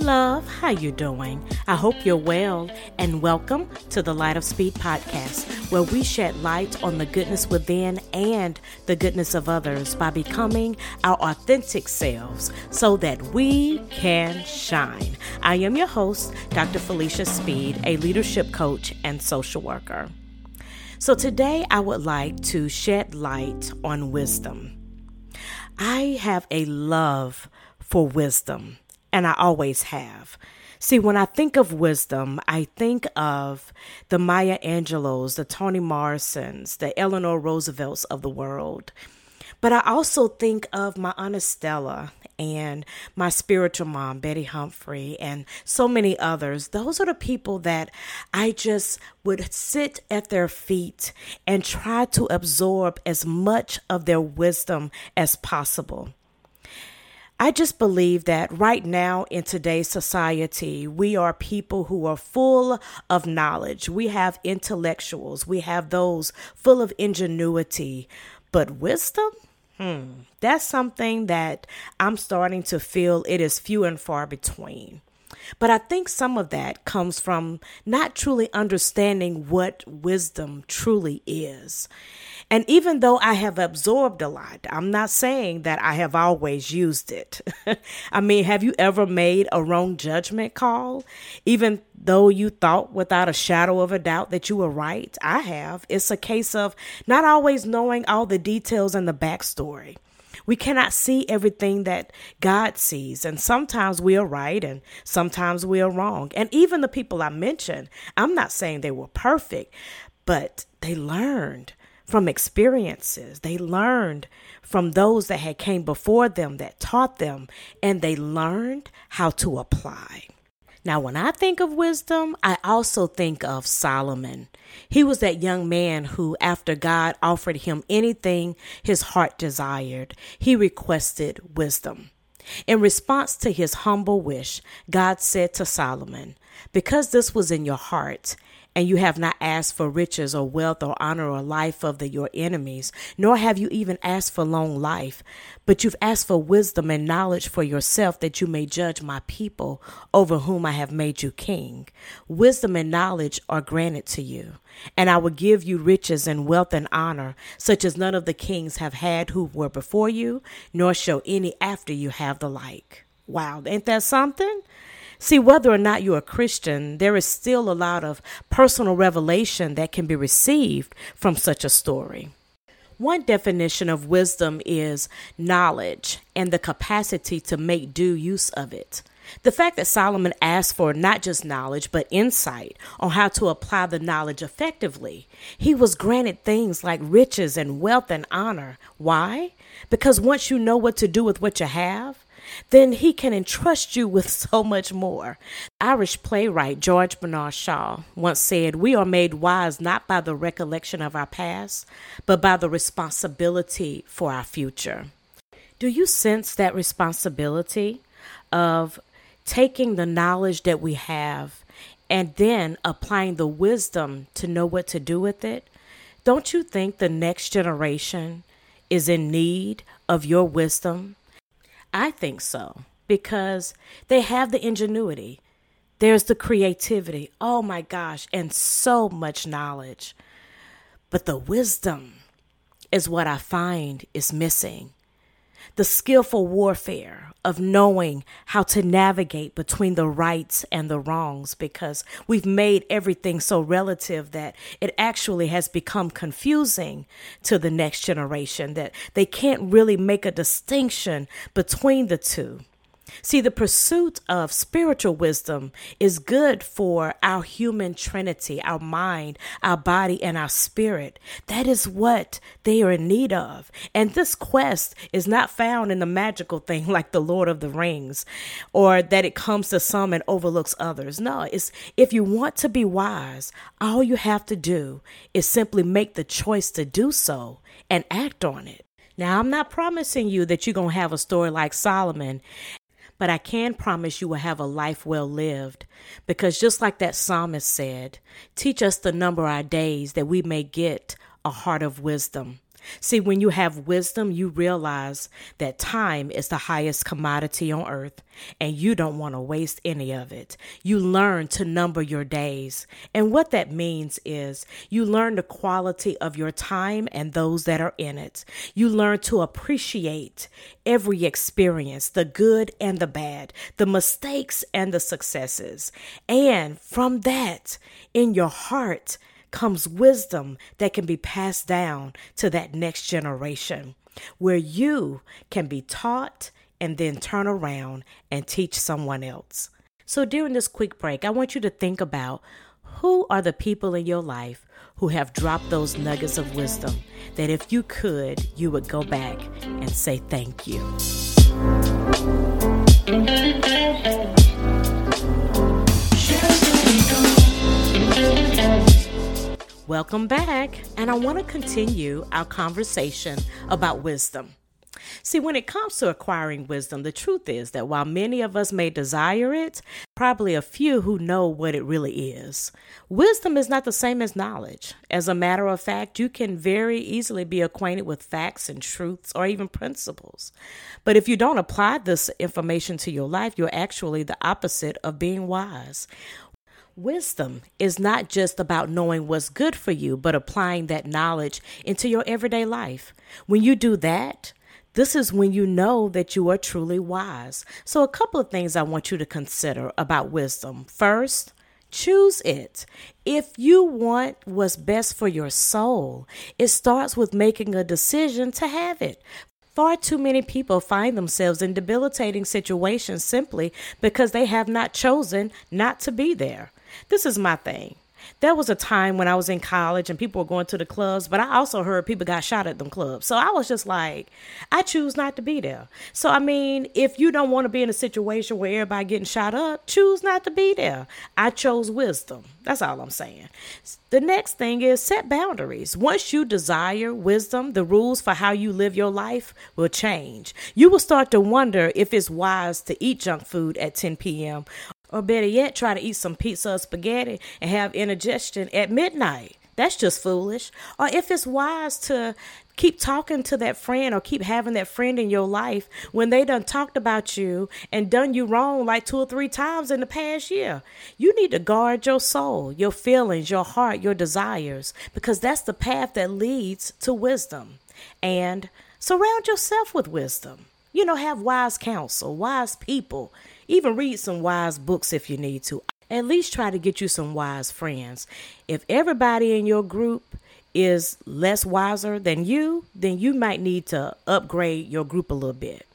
love, how you doing? I hope you're well and welcome to the Light of Speed podcast where we shed light on the goodness within and the goodness of others by becoming our authentic selves so that we can shine. I am your host, Dr. Felicia Speed, a leadership coach and social worker. So today I would like to shed light on wisdom. I have a love for wisdom, and I always have. See, when I think of wisdom, I think of the Maya Angelous, the Toni Morrisons, the Eleanor Roosevelts of the world. But I also think of my Aunt Stella and my spiritual mom, Betty Humphrey, and so many others. Those are the people that I just would sit at their feet and try to absorb as much of their wisdom as possible. I just believe that right now in today's society, we are people who are full of knowledge. We have intellectuals, we have those full of ingenuity, but wisdom? Hmm, that's something that I'm starting to feel it is few and far between. But I think some of that comes from not truly understanding what wisdom truly is. And even though I have absorbed a lot, I'm not saying that I have always used it. I mean, have you ever made a wrong judgment call? Even though you thought without a shadow of a doubt that you were right? I have. It's a case of not always knowing all the details and the backstory. We cannot see everything that God sees. And sometimes we are right and sometimes we are wrong. And even the people I mentioned, I'm not saying they were perfect, but they learned from experiences. They learned from those that had came before them that taught them and they learned how to apply. Now, when I think of wisdom, I also think of Solomon. He was that young man who, after God offered him anything his heart desired, he requested wisdom. In response to his humble wish, God said to Solomon, Because this was in your heart, and you have not asked for riches or wealth or honor or life of the, your enemies, nor have you even asked for long life, but you've asked for wisdom and knowledge for yourself that you may judge my people over whom I have made you king. Wisdom and knowledge are granted to you, and I will give you riches and wealth and honor, such as none of the kings have had who were before you, nor shall any after you have the like. Wow, ain't that something? See, whether or not you're a Christian, there is still a lot of personal revelation that can be received from such a story. One definition of wisdom is knowledge and the capacity to make due use of it. The fact that Solomon asked for not just knowledge, but insight on how to apply the knowledge effectively. He was granted things like riches and wealth and honor. Why? Because once you know what to do with what you have, then he can entrust you with so much more. Irish playwright George Bernard Shaw once said, We are made wise not by the recollection of our past, but by the responsibility for our future. Do you sense that responsibility of taking the knowledge that we have and then applying the wisdom to know what to do with it? Don't you think the next generation is in need of your wisdom? I think so because they have the ingenuity. There's the creativity. Oh my gosh, and so much knowledge. But the wisdom is what I find is missing the skillful warfare of knowing how to navigate between the rights and the wrongs because we've made everything so relative that it actually has become confusing to the next generation that they can't really make a distinction between the two. See, the pursuit of spiritual wisdom is good for our human trinity, our mind, our body, and our spirit. That is what they are in need of. And this quest is not found in the magical thing like the Lord of the Rings or that it comes to some and overlooks others. No, it's if you want to be wise, all you have to do is simply make the choice to do so and act on it. Now, I'm not promising you that you're going to have a story like Solomon but I can promise you will have a life well lived. Because just like that psalmist said, teach us the number our days that we may get a heart of wisdom. See, when you have wisdom, you realize that time is the highest commodity on earth, and you don't want to waste any of it. You learn to number your days. And what that means is you learn the quality of your time and those that are in it. You learn to appreciate every experience, the good and the bad, the mistakes and the successes. And from that, in your heart, comes wisdom that can be passed down to that next generation, where you can be taught and then turn around and teach someone else. So, during this quick break, I want you to think about who are the people in your life who have dropped those nuggets of wisdom that if you could, you would go back and say thank you. Welcome back, and I want to continue our conversation about wisdom. See, when it comes to acquiring wisdom, the truth is that while many of us may desire it, probably a few who know what it really is. Wisdom is not the same as knowledge. As a matter of fact, you can very easily be acquainted with facts and truths or even principles. But if you don't apply this information to your life, you're actually the opposite of being wise. Wisdom is not just about knowing what's good for you, but applying that knowledge into your everyday life. When you do that, this is when you know that you are truly wise. So, a couple of things I want you to consider about wisdom. First, choose it. If you want what's best for your soul, it starts with making a decision to have it. Far too many people find themselves in debilitating situations simply because they have not chosen not to be there. This is my thing. There was a time when I was in college and people were going to the clubs, but I also heard people got shot at them clubs. So I was just like, I choose not to be there. So I mean, if you don't want to be in a situation where everybody getting shot up, choose not to be there. I chose wisdom. That's all I'm saying. The next thing is set boundaries. Once you desire wisdom, the rules for how you live your life will change. You will start to wonder if it's wise to eat junk food at 10 p.m. Or better yet, try to eat some pizza or spaghetti and have indigestion at midnight. That's just foolish. Or if it's wise to keep talking to that friend or keep having that friend in your life when they done talked about you and done you wrong like two or three times in the past year. You need to guard your soul, your feelings, your heart, your desires, because that's the path that leads to wisdom. And surround yourself with wisdom. You know, have wise counsel, wise people even read some wise books if you need to. At least try to get you some wise friends. If everybody in your group is less wiser than you, then you might need to upgrade your group a little bit.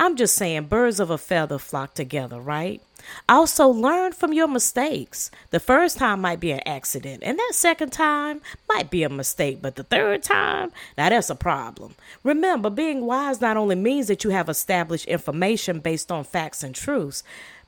I'm just saying, birds of a feather flock together, right? Also, learn from your mistakes. The first time might be an accident, and that second time might be a mistake, but the third time, now that's a problem. Remember, being wise not only means that you have established information based on facts and truths,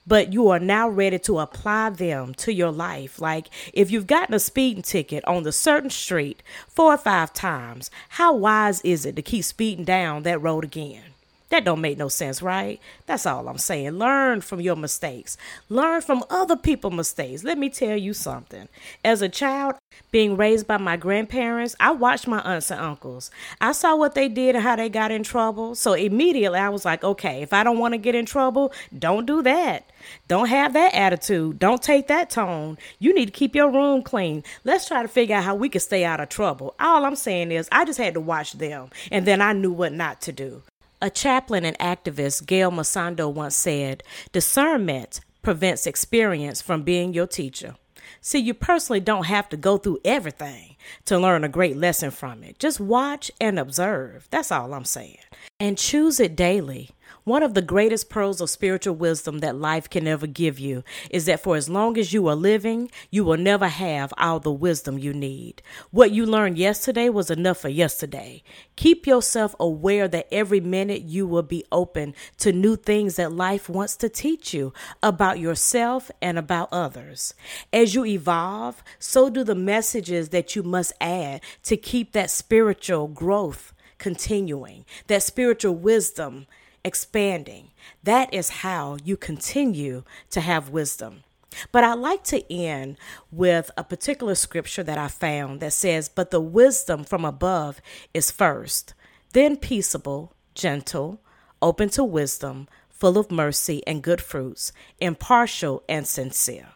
but you are now ready to apply them to your life. Like if you've gotten a speeding ticket on the certain street four or five times, how wise is it to keep speeding down that road again? That don't make no sense, right? That's all I'm saying. Learn from your mistakes. Learn from other people's mistakes. Let me tell you something. As a child, being raised by my grandparents, I watched my aunts and uncles. I saw what they did and how they got in trouble. So immediately I was like, okay, if I don't want to get in trouble, don't do that. Don't have that attitude. Don't take that tone. You need to keep your room clean. Let's try to figure out how we can stay out of trouble. All I'm saying is, I just had to watch them, and then I knew what not to do. A chaplain and activist, Gail Masando, once said, Discernment prevents experience from being your teacher. See, you personally don't have to go through everything to learn a great lesson from it. Just watch and observe. That's all I'm saying. And choose it daily. One of the greatest pearls of spiritual wisdom that life can ever give you is that for as long as you are living, you will never have all the wisdom you need. What you learned yesterday was enough for yesterday. Keep yourself aware that every minute you will be open to new things that life wants to teach you about yourself and about others. As you evolve, so do the messages that you must add to keep that spiritual growth continuing, that spiritual wisdom expanding. That is how you continue to have wisdom. But I like to end with a particular scripture that I found that says, But the wisdom from above is first, then peaceable, gentle, open to wisdom, full of mercy and good fruits, impartial and sincere.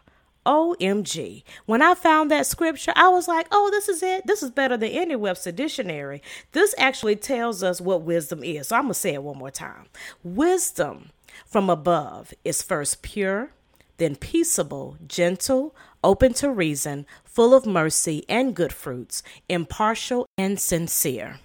OMG. When I found that scripture, I was like, oh, this is it. This is better than any Webster dictionary. This actually tells us what wisdom is. So I'm going to say it one more time. Wisdom from above is first pure, then peaceable, gentle, open to reason, full of mercy and good fruits, impartial and sincere.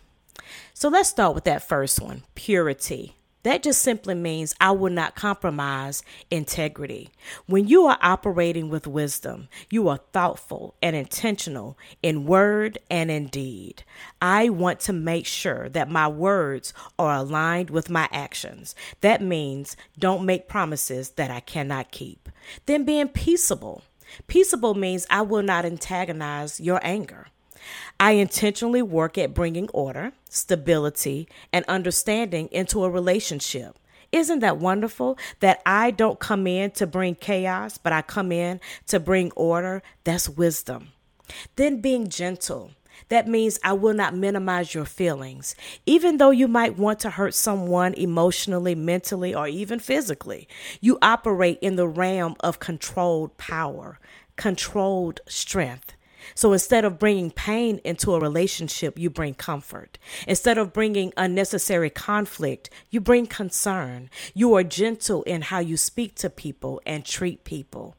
So let's start with that first one purity. That just simply means I will not compromise integrity. When you are operating with wisdom, you are thoughtful and intentional in word and in deed. I want to make sure that my words are aligned with my actions. That means don't make promises that I cannot keep. Then being peaceable. Peaceable means I will not antagonize your anger. I intentionally work at bringing order, stability, and understanding into a relationship. Isn't that wonderful that I don't come in to bring chaos, but I come in to bring order? That's wisdom. Then being gentle. That means I will not minimize your feelings, even though you might want to hurt someone emotionally, mentally, or even physically. You operate in the realm of controlled power, controlled strength. So instead of bringing pain into a relationship, you bring comfort. Instead of bringing unnecessary conflict, you bring concern. You are gentle in how you speak to people and treat people.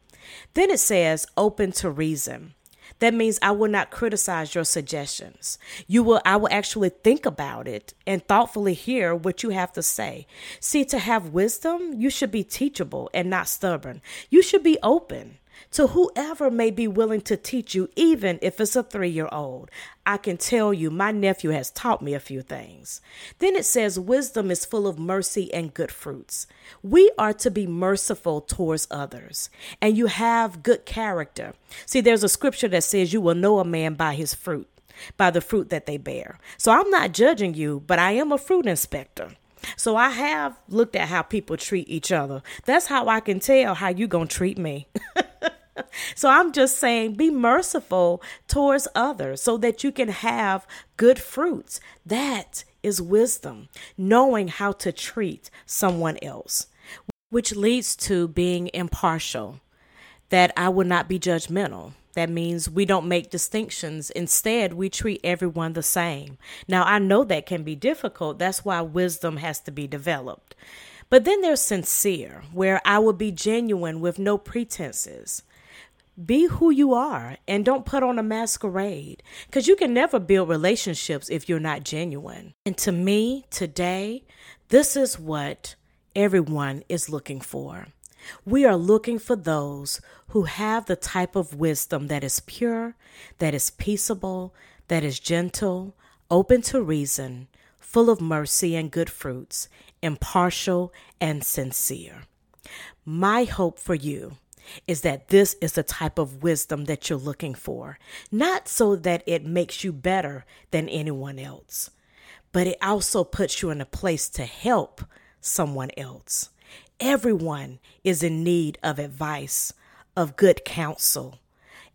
Then it says, open to reason. That means I will not criticize your suggestions. You will I will actually think about it and thoughtfully hear what you have to say. See, to have wisdom, you should be teachable and not stubborn. You should be open to whoever may be willing to teach you, even if it's a three year old. I can tell you, my nephew has taught me a few things. Then it says, Wisdom is full of mercy and good fruits. We are to be merciful towards others, and you have good character. See, there's a scripture that says, You will know a man by his fruit by the fruit that they bear. So I'm not judging you, but I am a fruit inspector. So I have looked at how people treat each other. That's how I can tell how you're going to treat me. so I'm just saying be merciful towards others so that you can have good fruits. That is wisdom, knowing how to treat someone else, which leads to being impartial, that I will not be judgmental. That means we don't make distinctions. Instead, we treat everyone the same. Now, I know that can be difficult. That's why wisdom has to be developed. But then there's sincere, where I will be genuine with no pretenses. Be who you are and don't put on a masquerade because you can never build relationships if you're not genuine. And to me, today, this is what everyone is looking for. We are looking for those who have the type of wisdom that is pure, that is peaceable, that is gentle, open to reason, full of mercy and good fruits, impartial and sincere. My hope for you is that this is the type of wisdom that you're looking for, not so that it makes you better than anyone else, but it also puts you in a place to help someone else. Everyone is in need of advice, of good counsel,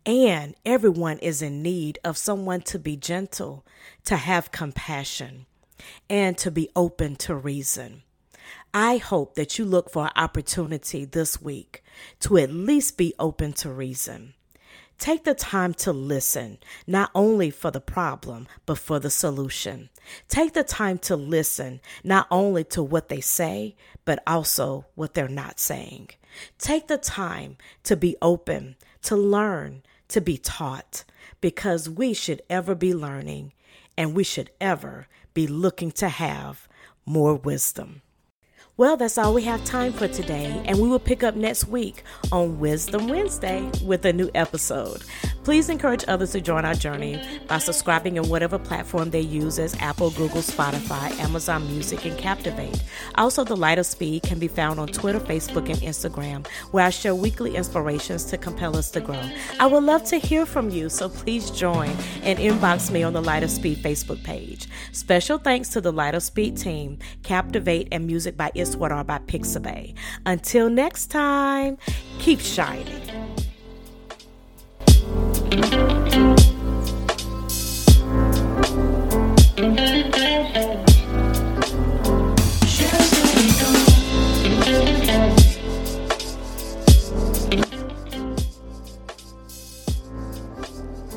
and everyone is in need of someone to be gentle, to have compassion, and to be open to reason. I hope that you look for an opportunity this week to at least be open to reason. Take the time to listen, not only for the problem, but for the solution. Take the time to listen, not only to what they say, but also what they're not saying. Take the time to be open, to learn, to be taught, because we should ever be learning and we should ever be looking to have more wisdom. Well, that's all we have time for today, and we will pick up next week on Wisdom Wednesday with a new episode. Please encourage others to join our journey by subscribing in whatever platform they use as Apple, Google, Spotify, Amazon Music, and Captivate. Also, The Light of Speed can be found on Twitter, Facebook, and Instagram, where I share weekly inspirations to compel us to grow. I would love to hear from you, so please join and inbox me on the Light of Speed Facebook page. Special thanks to the Light of Speed team, Captivate, and Music by Israel Finest Water by Pixabay. Until next time, keep shining.